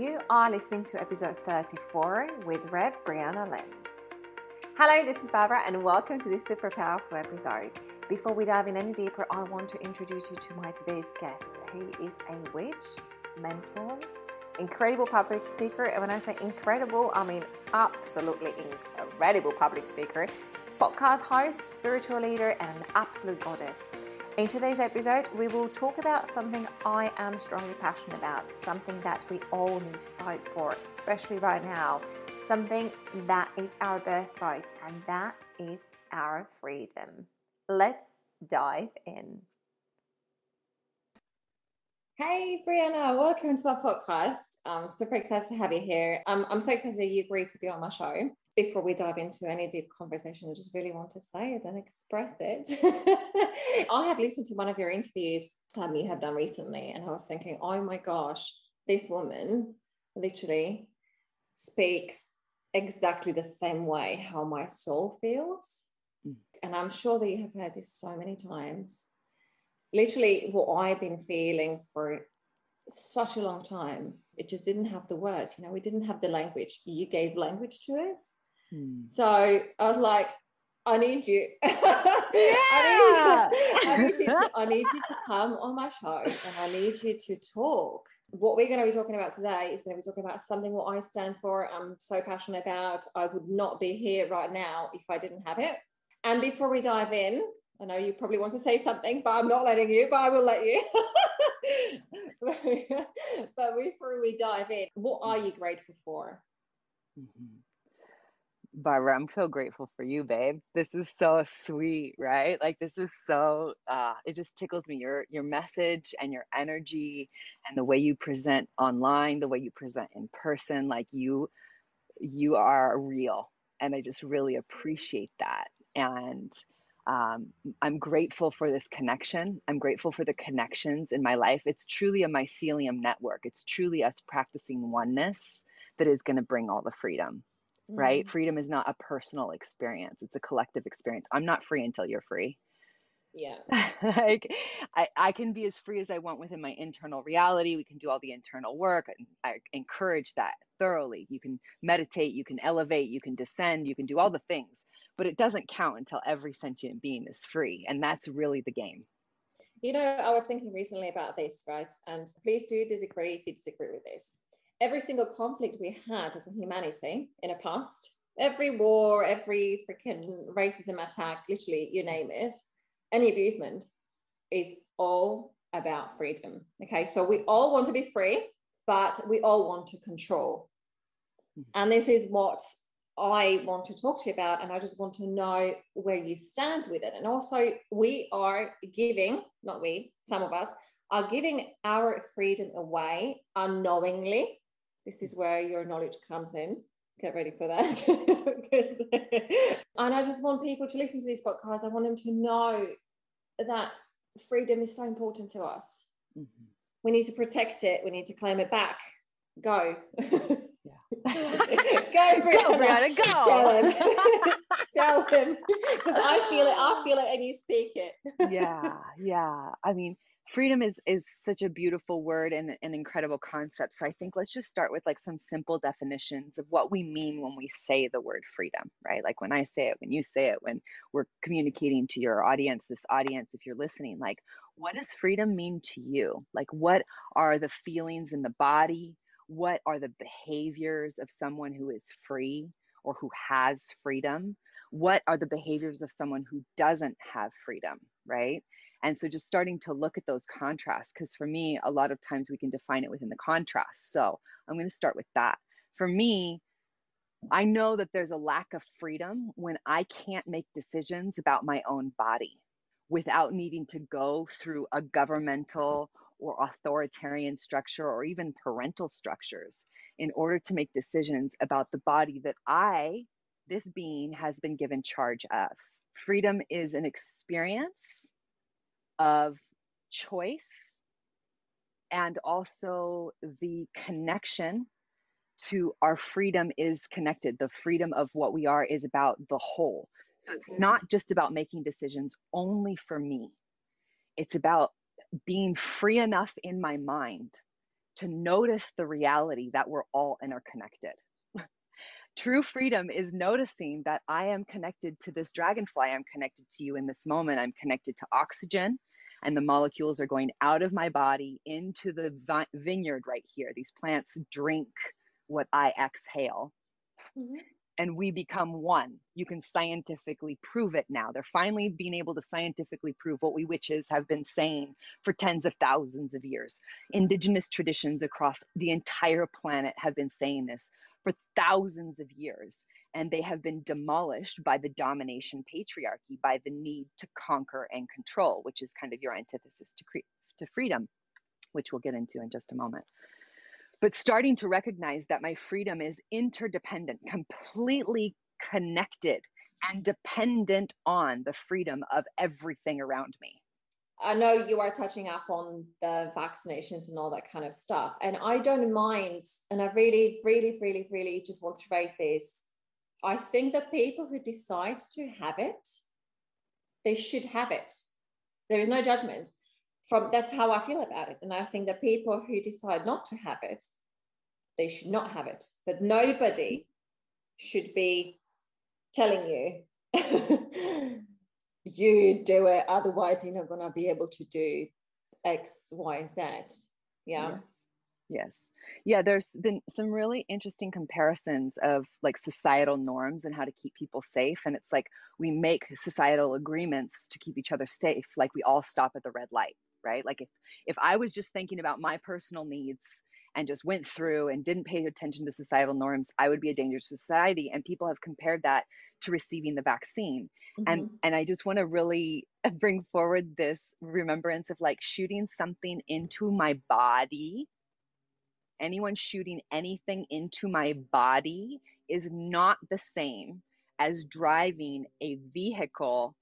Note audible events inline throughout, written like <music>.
You are listening to episode 34 with Rev Briana Lynn. Hello, this is Barbara, and welcome to this super powerful episode. Before we dive in any deeper, I want to introduce you to my today's guest. He is a witch, mentor, incredible public speaker. And when I say incredible, I mean absolutely incredible public speaker, podcast host, spiritual leader, and an absolute goddess. In today's episode, we will talk about something I am strongly passionate about, something that we all need to fight for, especially right now, something that is our birthright, and that is our freedom. Let's dive in. Hey, Briana, welcome to my podcast. I'm super excited to have you here. Um, I'm so excited you agreed to be on my show before we dive into any deep conversation, I just really want to say it and express it. <laughs> I have listened to one of your interviews um, you have done recently, and I was thinking, oh my gosh, this woman literally speaks exactly the same way how my soul feels. Mm. And I'm sure that you have heard this so many times. Literally, what I've been feeling for such a long time, it just didn't have the words. You know, we didn't have the language. You gave language to it. Hmm. So I was like, I need you. Yeah. <laughs> I, need, I, need you to, I need you to <laughs> come on my show and I need you to talk. What we're going to be talking about today is going to be talking about something what I stand for. I'm so passionate about. I would not be here right now if I didn't have it. And before we dive in, I know you probably want to say something, but I'm not letting you, but I will let you. <laughs> but before we dive in, what are you grateful for? Mm-hmm. Barbara, I'm so grateful for you, babe. This is so sweet, right? Like this is so uh it just tickles me your your message and your energy and the way you present online, the way you present in person, like you you are real and I just really appreciate that. And um, I'm grateful for this connection. I'm grateful for the connections in my life. It's truly a mycelium network. It's truly us practicing oneness that is going to bring all the freedom right? Mm. Freedom is not a personal experience, it's a collective experience. I'm not free until you're free. Yeah. <laughs> like I, I can be as free as I want within my internal reality. We can do all the internal work. And I encourage that thoroughly. You can meditate, you can elevate, you can descend, you can do all the things, but it doesn't count until every sentient being is free. And that's really the game. You know, I was thinking recently about this, right? And please do disagree if you disagree with this every single conflict we had as a humanity in a past, every war, every freaking racism attack, literally, you name it, any abusement is all about freedom. Okay, so we all want to be free, but we all want to control. Mm-hmm. And this is what I want to talk to you about. And I just want to know where you stand with it. And also, we are giving, not we, some of us, are giving our freedom away unknowingly this is where your knowledge comes in. Get ready for that. <laughs> <laughs> and I just want people to listen to these podcasts. I want them to know that freedom is so important to us. Mm-hmm. We need to protect it. We need to claim it back. Go. <laughs> go, Briana. Go, Briana, go. Tell him. Tell him. Because I feel it. I feel it and you speak it. yeah. Yeah. I mean, freedom is is such a beautiful word and an incredible concept. So i think let's just start with like some simple definitions of what we mean when we say the word freedom right? Like when i say it when you say it when we're communicating to your audience this audience if you're listening like what does freedom mean to you? Like what are the feelings in the body? What are the behaviors of someone who is free or who has freedom? What are the behaviors of someone who doesn't have freedom right and so just starting to look at those contrasts, because for me, a lot of times we can define it within the contrast. So I'm going to start with that. For me, I know that there's a lack of freedom when I can't make decisions about my own body without needing to go through a governmental or authoritarian structure or even parental structures in order to make decisions about the body that I, this being, has been given charge of. Freedom is an experience of choice and also the connection to our freedom is connected. The freedom of what we are is about the whole. So it's not just about making decisions only for me, it's about being free enough in my mind to notice the reality that we're all interconnected. <laughs> True freedom is noticing that I am connected to this dragonfly. I'm connected to you in this moment. I'm connected to oxygen, and the molecules are going out of my body into the vineyard right here. These plants drink what I exhale. Mm-hmm and we become one. You can scientifically prove it now. They're finally being able to scientifically prove what we witches have been saying for tens of thousands of years. Indigenous traditions across the entire planet have been saying this for thousands of years, and they have been demolished by the domination patriarchy, by the need to conquer and control, which is kind of your antithesis to, cre- to freedom, which we'll get into in just a moment but starting to recognize that my freedom is interdependent, completely connected and dependent on the freedom of everything around me. I know you are touching up on the vaccinations and all that kind of stuff. And I don't mind. And I really, really, really, really just want to raise this. I think the people who decide to have it, they should have it. There is no judgment from that's how I feel about it. And I think the people who decide not to have it, they should not have it. But nobody should be telling you <laughs> you do it, otherwise you're not gonna be able to do X, Y, Z. Yeah. Yes. Yes. Yeah, there's been some really interesting comparisons of like societal norms and how to keep people safe. And it's like we make societal agreements to keep each other safe, like we all stop at the red light right like if if i was just thinking about my personal needs and just went through and didn't pay attention to societal norms i would be a danger to society and people have compared that to receiving the vaccine mm-hmm. and and i just want to really <laughs> bring forward this remembrance of like shooting something into my body anyone shooting anything into my body is not the same as driving a vehicle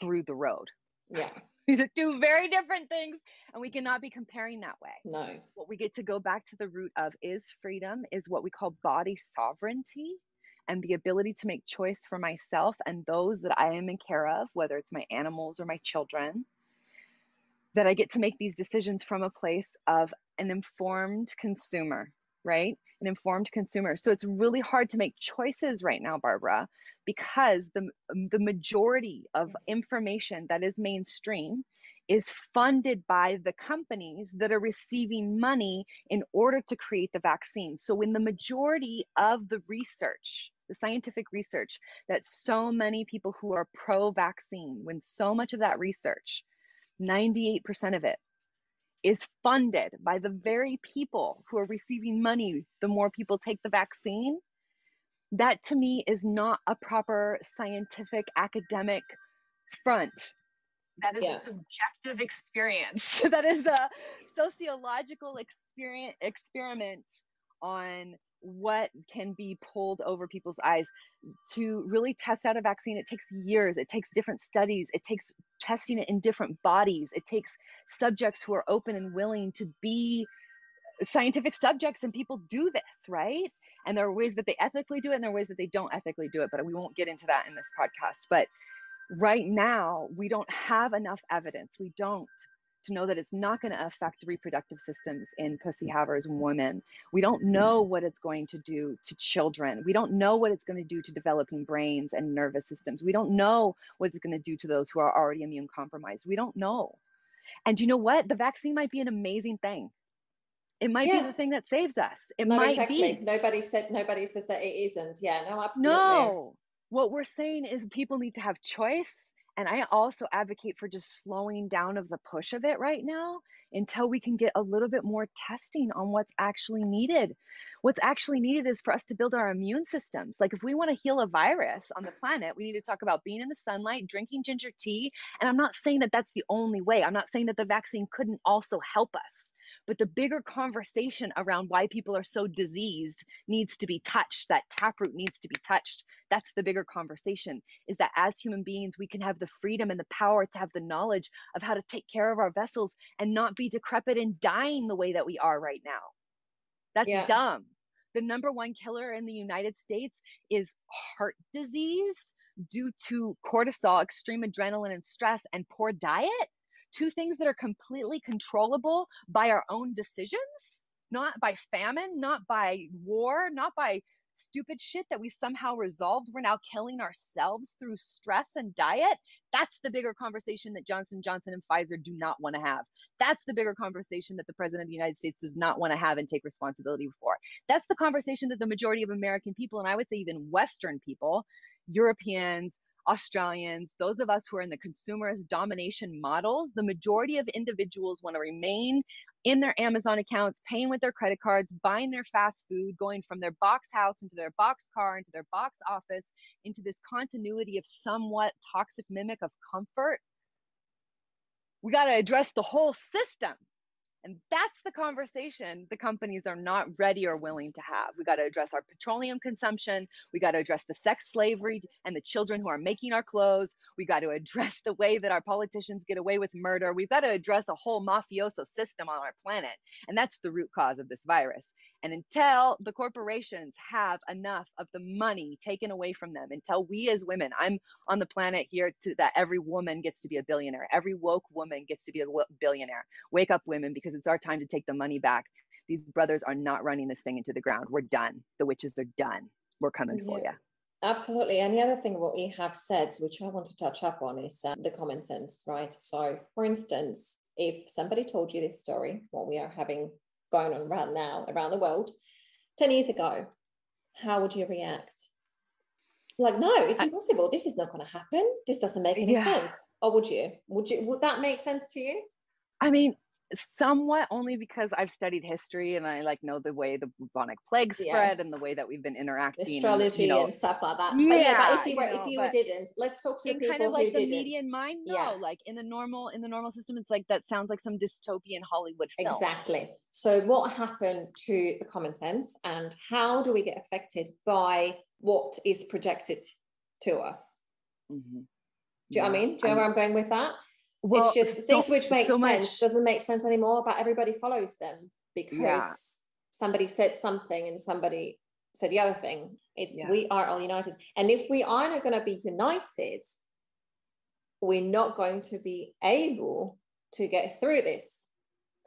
through the road yeah <laughs> these are two very different things, and we cannot be comparing that way. No. What we get to go back to the root of is freedom, is what we call body sovereignty and the ability to make choice for myself and those that I am in care of, whether it's my animals or my children. That I get to make these decisions from a place of an informed consumer, right? An informed consumer. So it's really hard to make choices right now, Barbara, because the, um, the majority of information that is mainstream is funded by the companies that are receiving money in order to create the vaccine. So, when the majority of the research, the scientific research that so many people who are pro vaccine, when so much of that research, 98% of it, is funded by the very people who are receiving money, the more people take the vaccine, that to me is not a proper scientific academic front. That is yeah. a subjective experience. <laughs> That is a sociological experience experiment on what can be pulled over people's eyes. To really test out a vaccine it takes years. It takes different studies. It takes testing it in different bodies. It takes subjects who are open and willing to be scientific subjects and people do this right? And there are ways that they ethically do it and there are ways that they don't ethically do it but we won't get into that in this podcast. But right now we don't have enough evidence. We don't to know that it's not going to affect reproductive systems in pussy mm. havers and women we don't mm. know what it's going to do to children we don't know what it's going to do to developing brains and nervous systems we don't know what it's going to do to those who are already immune compromised we don't know and you know what the vaccine might be an amazing thing it might yeah. be the thing that saves us. It no, might exactly. be. Nobody said nobody says that it isn't. Yeah, no, absolutely. No. What we're saying is people need to have choice. And I also advocate for just slowing down of the push of it right now until we can get a little bit more testing on what's actually needed. What's actually needed is for us to build our immune systems. Like, if we want to heal a virus on the planet, we need to talk about being in the sunlight, drinking ginger tea. And I'm not saying that that's the only way. I'm not saying that the vaccine couldn't also help us. But the bigger conversation around why people are so diseased needs to be touched. That taproot needs to be touched. That's the bigger conversation is that as human beings, we can have the freedom and the power to have the knowledge of how to take care of our vessels and not be decrepit and dying the way that we are right now. That's yeah. dumb. The number one killer in the United States is heart disease due to cortisol, extreme adrenaline and stress, and poor diet two things that are completely controllable by our own decisions not by famine, not by war, not by stupid shit that we've somehow resolved. We're now killing ourselves through stress and diet. That's the bigger conversation that Johnson Johnson and Pfizer do not want to have. That's the bigger conversation that the president of the United States does not want to have and take responsibility for. That's the conversation that the majority of American people and I would say even western people, Europeans, Australians, those of us who are in the consumerist domination models, the majority of individuals want to remain in their Amazon accounts, paying with their credit cards, buying their fast food, going from their box house into their box car, into their box office, into this continuity of somewhat toxic mimic of comfort. We got to address the whole system. And that's the conversation the companies are not ready or willing to have. We got to address our petroleum consumption. We got to address the sex slavery and the children who are making our clothes. We got to <laughs> address the way that our politicians get away with murder. We've got to address a whole mafioso system on our planet. And that's the root cause of this virus. And until the corporations have enough of the money taken away from them, until we as women, I'm on the planet here to that every woman gets to be a billionaire, every woke woman gets to be a billionaire. Wake up, women, because it's our time to take the money back. These brothers are not running this thing into the ground. We're done. The witches are done. We're coming yeah. for you. Absolutely. And the other thing what we have said, which I want to touch up on, is um, the common sense, right? So, for instance, if somebody told you this story, what we are having going on right now around the world. 10 years ago how would you react? Like no it's impossible. This is not going to happen. This doesn't make any yeah. sense. Or would you? Would you would that make sense to you? I mean somewhat only because I've studied history and I like know the way the bubonic plague spread yeah. and the way that we've been interacting, astrology and, you know, and stuff like that. Yeah, but yeah, but if you were, know, if you didn't, let's talk to people kind of like the didn't. median mind. No, yeah. like in the normal in the normal system, it's like that sounds like some dystopian Hollywood film. Exactly. So what happened to the common sense, and how do we get affected by what is projected to us? Mm-hmm. Do you know what I mean? Do you know where I'm going with that? Well, it's just so, things which make so sense much. doesn't make sense anymore but everybody follows them because yeah. somebody said something and somebody said the other thing. It's yeah. we are all united. And if we are not going to be united we're not going to be able to get through this.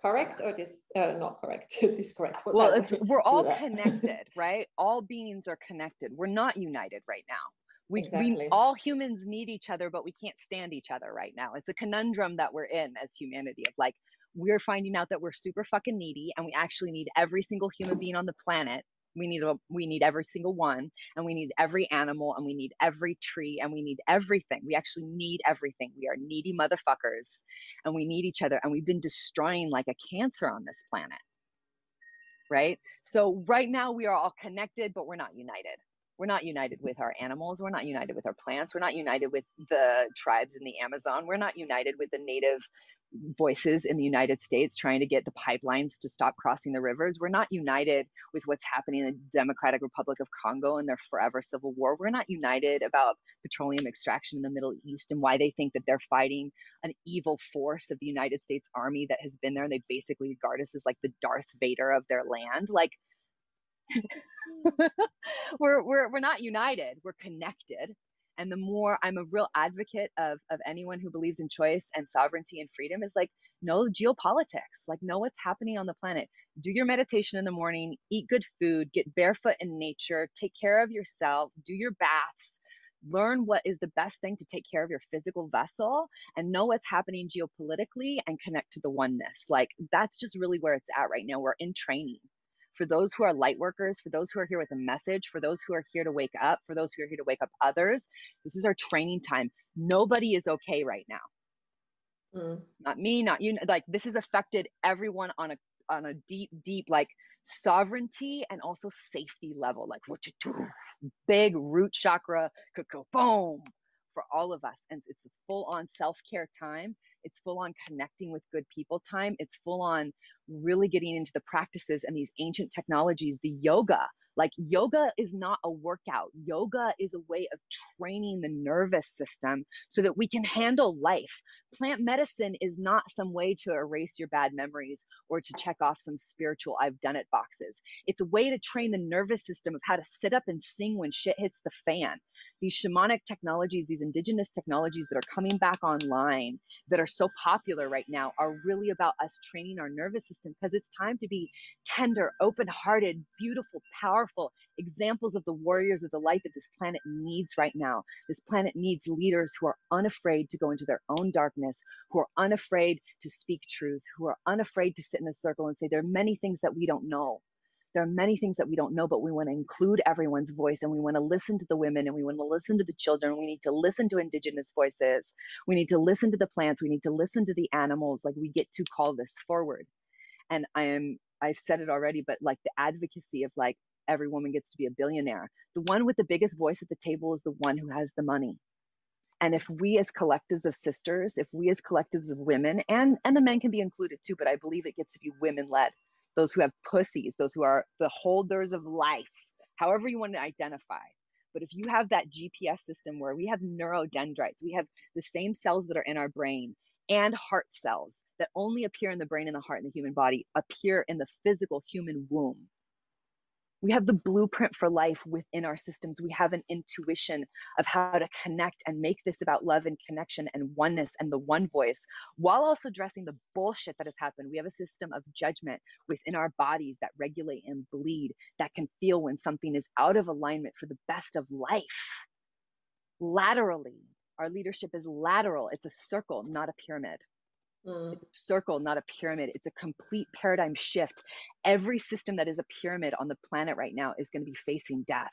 Correct or this uh, not correct <laughs> this correct well we're all connected <laughs> right? All beings are connected. We're not united right now we, exactly. we all humans need each other but we can't stand each other right now. It's a conundrum that we're in as humanity of like we're finding out that we're super fucking needy and we actually need every single human being on the planet. We need a, we need every single one and we need every animal and we need every tree and we need everything. We actually need everything. We are needy motherfuckers and we need each other and we've been destroying like a cancer on this planet. Right? So right now we are all connected but we're not united we're not united with our animals. We're not united with our plants. We're not united with the tribes in the Amazon. We're not united with the native voices in the United States trying to get the pipelines to stop crossing the rivers. We're not united with what's happening in the Democratic Republic of Congo and their forever civil war. We're not united about petroleum extraction in the Middle East and why they think that they're fighting an evil force of the United States Army that has been there and they basically regard us as like the Darth Vader of their land. Like <laughs> we're, we're, we're not united, we're connected. And the more I'm a real advocate of, of anyone who believes in choice and sovereignty and freedom is like, know geopolitics, like know what's happening on the planet. Do your meditation in the morning, eat good food, get barefoot in nature, take care of yourself, do your baths, learn what is the best thing to take care of your physical vessel and know what's happening geopolitically and connect to the oneness. Like that's just really where it's at right now. We're in training for those who are light workers, for those who are here with a message, for those who are here to wake up, for those who are here to wake up others. This is our training time. Nobody is okay right now. Mm. Not me, not you. Like this has affected everyone on a on a deep, deep like sovereignty and also safety level. Like what you do, big root chakra, go boom for all of us. And it's a full on self care time it's full on connecting with good people time. It's full on really getting into the practices and these ancient technologies, the yoga. Like yoga is not a workout. Yoga is a way of training the nervous system so that we can handle life. plant medicine is not some way to erase your bad memories or to check off some spiritual I've done it boxes. It's a way to train the nervous system of how to sit up and sing when shit hits the fan. These shamanic technologies, these indigenous technologies that are coming back online that are so popular right now are really about us training our nervous system because it's time to be tender, open hearted, beautiful, powerful examples of the warriors of the light that this planet needs right now. This planet needs leaders who are unafraid to go into their own darkness, who are unafraid to speak truth, who are unafraid to sit in a circle and say, There are many things that we don't know. There are many things that we don't know, but we want to include everyone's voice and we want to listen to the women and we want to listen to the children. We need to listen to indigenous voices. We need to listen to the plants. We need to listen to the animals. Like we get to call this forward. And I am, I've said it already, but like the advocacy of like every woman gets to be a billionaire. The one with the biggest voice at the table is the one who has the money. And if we as collectives of sisters, if we as collectives of women, and and the men can be included too, but I believe it gets to be women led, those who have pussies, those who are the holders of life, however you want to identify. But if you have that GPS system where we have neurodendrites, we have the same cells that are in our brain and heart cells that only appear in the brain and the heart in the human body appear in the physical human womb we have the blueprint for life within our systems. We have an intuition of how to connect and make this about love and connection and oneness and the one voice while also addressing the bullshit that has happened. We have a system of judgment within our bodies that regulate and bleed, that can feel when something is out of alignment for the best of life. Laterally, our leadership is lateral, it's a circle, not a pyramid. Mm. It's a circle, not a pyramid. It's a complete paradigm shift. Every system that is a pyramid on the planet right now is going to be facing death.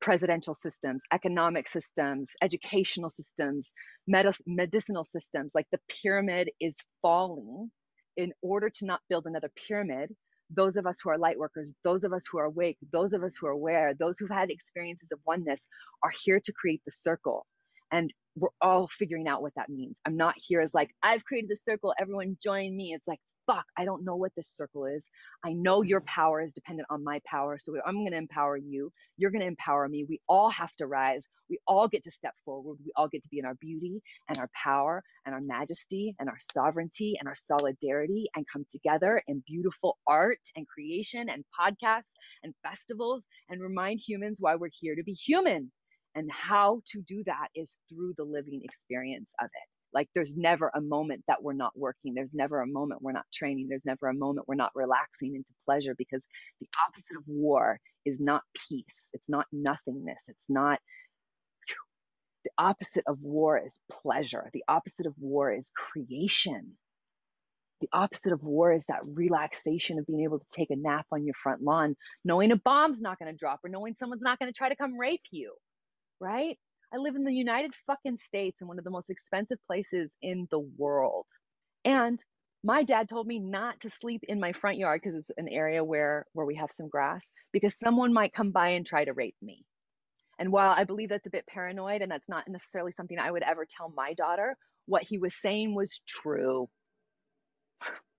Presidential systems, economic systems, educational systems, med- medicinal systems, like the pyramid is falling. In order to not build another pyramid, those of us who are light workers, those of us who are awake, those of us who are aware, those who've had experiences of oneness are here to create the circle. And we're all figuring out what that means. I'm not here as like, I've created this circle, everyone join me. It's like, fuck, I don't know what this circle is. I know your power is dependent on my power. So I'm going to empower you. You're going to empower me. We all have to rise. We all get to step forward. We all get to be in our beauty and our power and our majesty and our sovereignty and our solidarity and come together in beautiful art and creation and podcasts and festivals and remind humans why we're here to be human and how to do that is through the living experience of it. Like there's never a moment that we're not working. There's never a moment we're not training. There's never a moment we're not relaxing into pleasure because the opposite of war is not peace. It's not nothingness. It's not the opposite of war is pleasure. The opposite of war is creation. The opposite of war is that relaxation of being able to take a nap on your front lawn, knowing a bomb's not going to drop or knowing someone's not going to try to come rape you right? I live in the United fucking States in one of the most expensive places in the world. And my dad told me not to sleep in my front yard because it's an area where where we have some grass because someone might come by and try to rape me. And while I believe that's a bit paranoid and that's not necessarily something I would ever tell my daughter, what he was saying was true.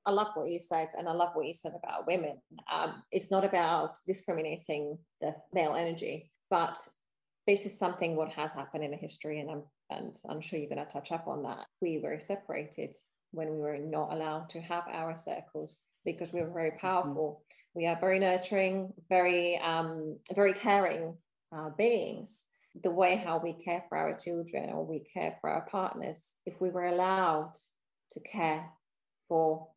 I love what you said, and I love what you said about women. Um, it's not about discriminating the male energy, but this is something what has happened in the history, and I'm and I'm sure you're going to touch up on that. We were separated when we were not allowed to have our circles because we were very mm-hmm. powerful. Mm-hmm. We are very nurturing, very um, very caring uh, beings. The way how we care for our children or we care for our partners, if we were allowed to care for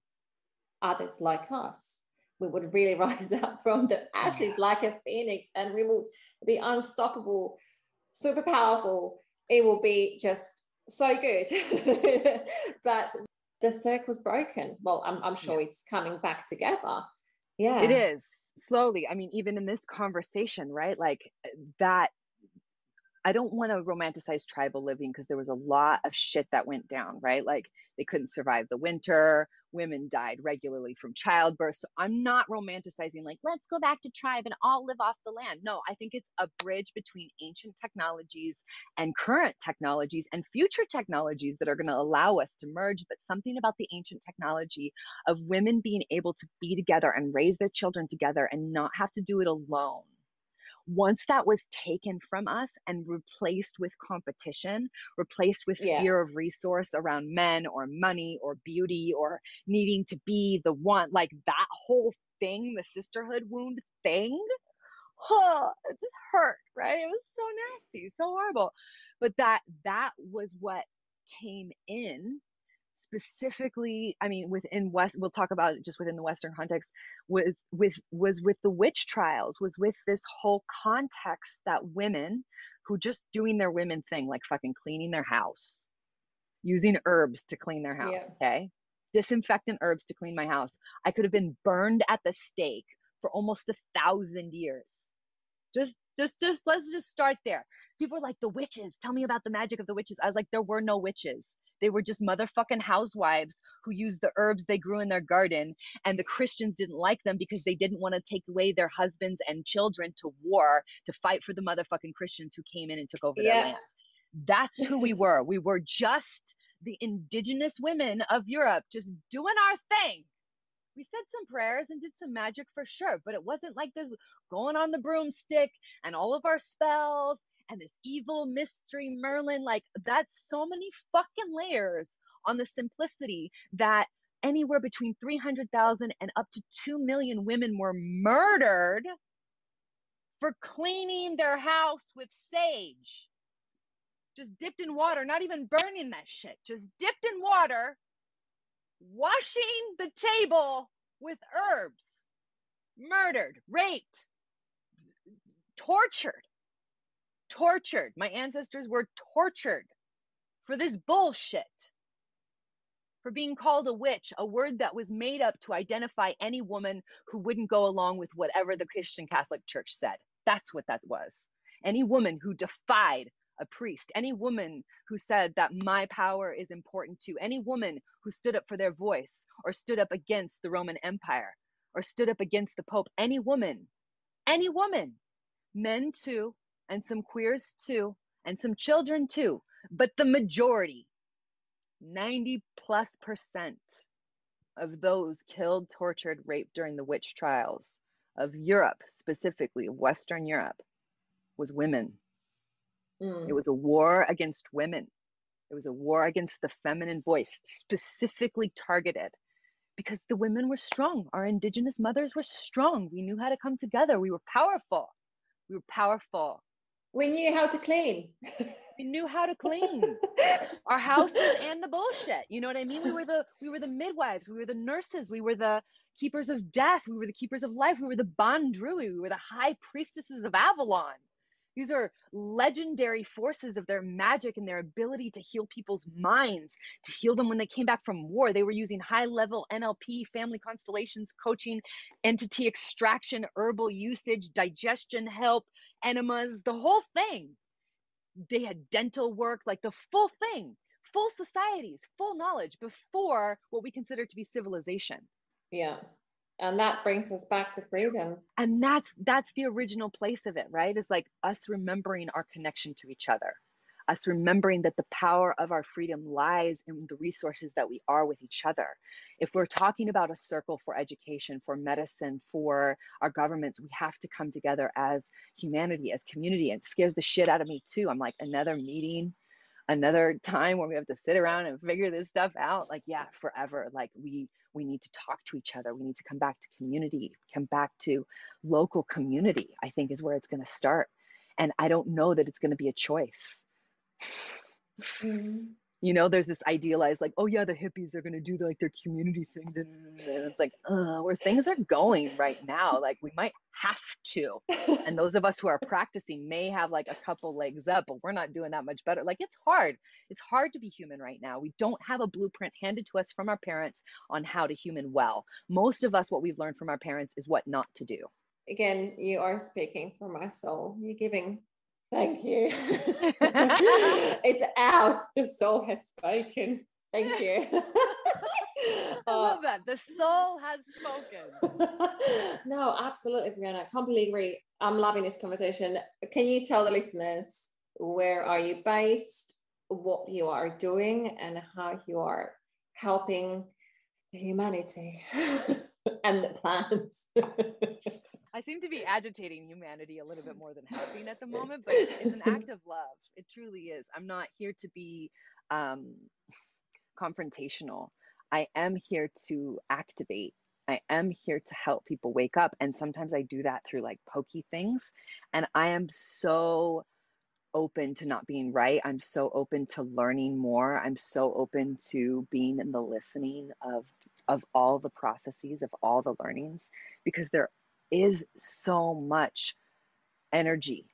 others like us, we would really <laughs> rise up from the ashes yeah. like a phoenix and we would be unstoppable, super powerful. It will be just so good. <laughs> but the circle's broken. Well, I'm, I'm sure yeah. it's coming back together. Yeah. It is slowly. I mean, even in this conversation, right? Like uh, that I don't want to romanticize tribal living because there was a lot of shit that went down, right? Like they couldn't survive the winter, women died regularly from childbirth. So I'm not romanticizing like let's go back to tribe and all live off the land. No, I think it's a bridge between ancient technologies and current technologies and future technologies that are going to allow us to merge, but something about the ancient technology of women being able to be together and raise their children together and not have to do it alone once that was taken from us and replaced with competition, replaced with Yeah. fear of resource around men or money or beauty or needing to be the one, like that whole thing, the sisterhood wound thing, huh, it just hurt, right? It was so nasty, so horrible. But that that was what came in specifically i mean within west we'll talk about just within the western context with with was with the witch trials was with this whole context that women who just doing their women thing like fucking cleaning their house using herbs to clean their Yeah. house okay? Disinfectant herbs to clean my house. I could have been burned at the stake for almost a thousand years. Just just just let's just start there. People are like the witches tell me about the magic of the witches. I was like there were no witches they were just motherfucking housewives who used the herbs they grew in their garden and the christians didn't like them because they didn't want to take away their husbands and children to war to fight for the motherfucking christians who came in and took over their land. That's who we <laughs> were. We were just the indigenous women of europe just doing our thing. We said some prayers and did some magic for sure, but it wasn't like this going on the broomstick and all of our spells and this evil mystery Merlin. Like, that's so many fucking layers on the simplicity that anywhere between 300,000 and up to 2 million women were murdered for cleaning their house with sage. Just dipped in water, not even burning that shit, just dipped in water washing the table with herbs, murdered, raped, tortured, tortured. My ancestors were tortured for this bullshit, for being called a witch, a word that was made up to identify any woman who wouldn't go along with whatever the Christian Catholic Church said. That's what that was. Any woman who defied a priest, any woman who said that my power is important too, any woman who stood up for their voice or stood up against the Roman Empire or stood up against the Pope, any woman, any woman, men too, and some queers too, and some children too, but the majority, 90 plus percent of those killed, tortured, raped during the witch trials of Europe, specifically of Western Europe, was women. Mm. It was a war against women. It was a war against the feminine voice, specifically targeted because the women were strong. Our indigenous mothers were strong. We knew how to come together. We were powerful. We were powerful. We knew how to clean. We knew how to clean <laughs> our houses and the bullshit. You know what I mean? We were the we were the midwives. We were the nurses. We were the keepers of death. We were the keepers of life. We were the Bandrui. We were the high priestesses of Avalon. These are legendary forces of their magic and their ability to heal people's minds, to heal them when they came back from war. They were using high level NLP, family constellations, coaching, entity extraction, herbal usage, digestion help, enemas, the whole thing. They had dental work, like the full thing, full societies, full knowledge before what we consider to be civilization. yeah. And that brings us back to freedom. and that's that's the original place of it right is like us remembering our connection to each other us remembering that the power of our freedom lies in the resources that we are with each other. If we're talking about a circle for education for medicine for our governments we have to come together as humanity as community and it scares the shit out of me too. I'm like another meeting another time where we have to sit around and figure this stuff out. Like yeah forever. Like we we need to talk to each other. We need to come back to community come back to local community i think is where it's going to start. And i don't know that it's going to be a choice <laughs> You know there's this idealized like oh yeah the hippies are going to do like their community thing. And it's like uh, where things are going right now like we might have to. <laughs> And those of us who are practicing may have like a couple legs up but we're not doing that much better. Like it's hard. It's hard to be human right now. We don't have a blueprint handed to us from our parents on how to human well. Most of us what we've learned from our parents is what not to do. Again, you are speaking for my soul. You're giving. Thank you. <laughs> it's out. The soul has spoken. Thank you. <laughs> i Oh, love that the soul has spoken <laughs> no, absolutely, Briana. I completely agree. I'm loving this conversation. Can you tell the listeners where are you based, what you are doing, and how you are helping the humanity <laughs> and the plants? <laughs> I seem to be agitating humanity a little bit more than helping at the <laughs> moment, but it's an act of love. It truly is. I'm not here to be um, confrontational. I am here to activate. I am here to help people wake up. And sometimes I do that through like pokey things. And I am so open to not being right. I'm so open to learning more. I'm so open to being in the listening of of all the processes of all the learnings because there is so much energy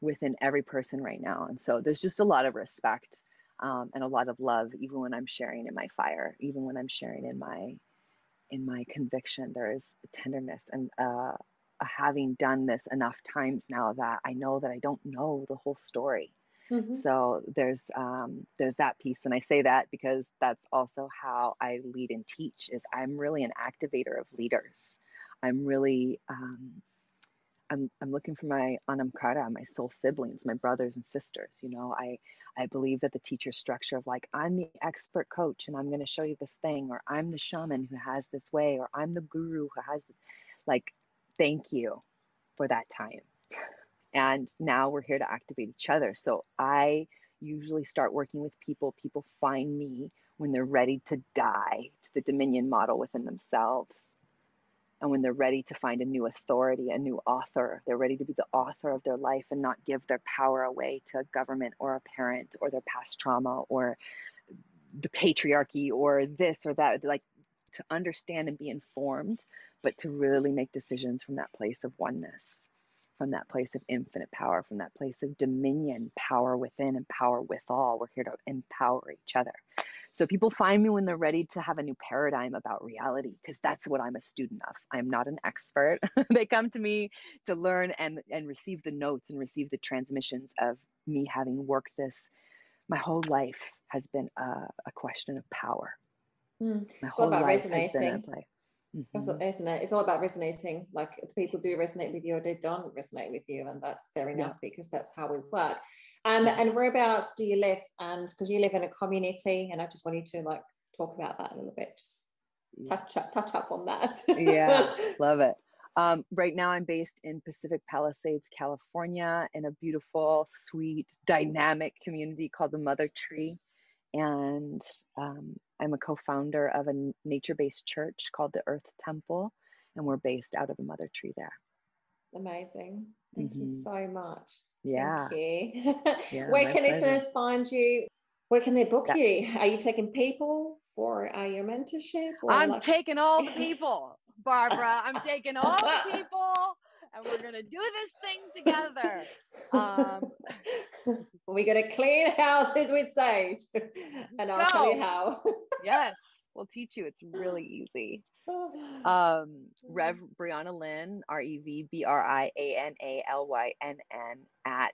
within every person right now. And so there's just a lot of respect um, and a lot of love, even when I'm sharing in my fire, even when I'm sharing in my in my conviction. There is tenderness and uh, having done this enough times now that I know that I don't know the whole story. Mm-hmm. So there's um, there's that piece, and I say that because that's also how I lead and teach. Is I'm really an activator of leaders. I'm really um, I'm I'm looking for my anam cara, my soul siblings, my brothers and sisters. You know, I I believe that the teacher structure of like I'm the expert coach and I'm going to show you this thing, or I'm the shaman who has this way, or I'm the guru who has, this, like, thank you for that time. And now we're here to activate each other. So I usually start working with people. People find me when they're ready to die to the dominion model within themselves and when they're ready to find a new authority, a new author, they're ready to be the author of their life and not give their power away to a government or a parent or their past trauma or the patriarchy or this or that. Like to understand and be informed, but to really make decisions from that place of oneness, from that place of infinite power, from that place of dominion, power within and power with all. We're here to empower each other. So people find me when they're ready to have a new paradigm about reality because that's what I'm a student of. I'm not an expert. <laughs> they come to me to learn and and receive the notes and receive the transmissions of me having worked this. My whole life has been a, a question of power. Mm. My it's whole all about life resonating. Has been Mm-hmm. Isn't it? It's all about resonating. Like people do resonate with you or they don't resonate with you, and that's fair enough yeah. because that's how we work. And and whereabouts do you live? And because you live in a community, and I just want you to like talk about that a little bit. Just touch up, touch up on that. yeah, <laughs> love it. Um, right now, I'm based in Pacific Palisades, California, in a beautiful, sweet, dynamic community called the Mother Tree and um, I'm a co founder of a nature based church called the Earth Temple, and we're based out of the Mother Tree there. Amazing. Thank mm-hmm. you so much. Yeah. Thank you. <laughs> yeah, Where can listeners find you? Where can they book yeah. you? Are you taking people for uh, your mentorship? I'm like- taking all the <laughs> people, Barbara. I'm taking all the <laughs> people and we're gonna do this thing together. Um, <laughs> we're gonna clean houses with sage, <laughs> and I'll tell you how. <laughs> yes, we'll teach you. It's really easy. <sighs> Um, Rev Briana Lynn, R E V B R I A N A L Y N N at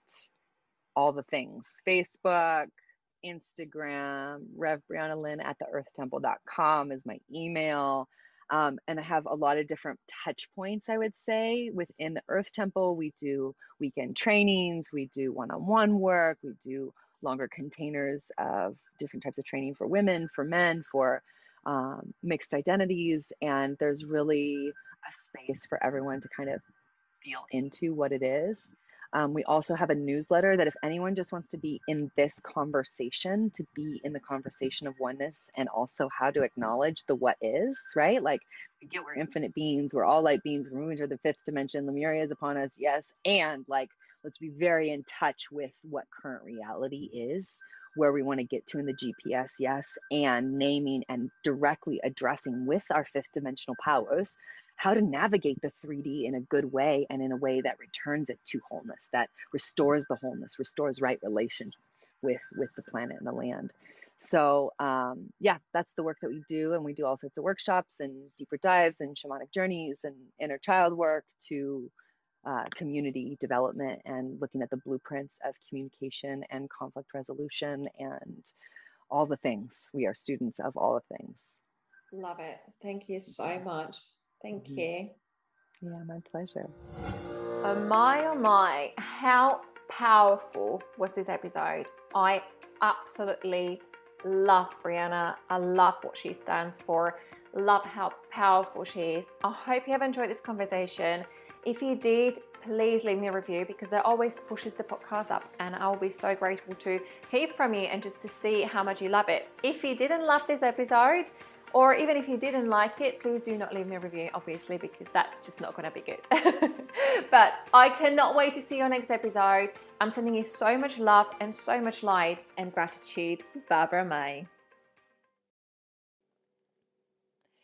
all the things Facebook, Instagram, Rev Briana Lynn at the earthtemple.com is my email. Um, and I have a lot of different touch points, I would say. Within the Earth Temple, we do weekend trainings, we do one on one work, we do longer containers of different types of training for women, for men, for um, mixed identities. And there's really a space for everyone to kind of feel into what it is. Um, we also have a newsletter that if anyone just wants to be in this conversation, to be in the conversation of oneness and also how to acknowledge the what is, right? Like we get we're infinite beings, we're all light beings, we're moving to the fifth dimension, Lemuria is upon us, yes. And like let's be very in touch with what current reality is, where we want to get to in the GPS, yes, and naming and directly addressing with our fifth dimensional powers how to navigate the 3D in a good way and in a way that returns it to wholeness, that restores the wholeness, restores right relation with with the planet and the land. So um, yeah, that's the work that we do, and we do all sorts of workshops and deeper dives and shamanic journeys and inner child work to uh, community development and looking at the blueprints of communication and conflict resolution and all the things. We are students of all the things. Love it. Thank you so much. Thank mm-hmm. you. Yeah, my pleasure. Oh my, oh my, how powerful was this episode? I absolutely love Briana. I love what she stands for. Love how powerful she is. I hope you have enjoyed this conversation. If you did, please leave me a review because that always pushes the podcast up and I'll be so grateful to hear from you and just to see how much you love it. If you didn't love this episode, or even if you didn't like it, please do not leave me a review, obviously, because that's just not going to be good. <laughs> but I cannot wait to see your next episode. I'm sending you so much love and so much light and gratitude. Barbara May.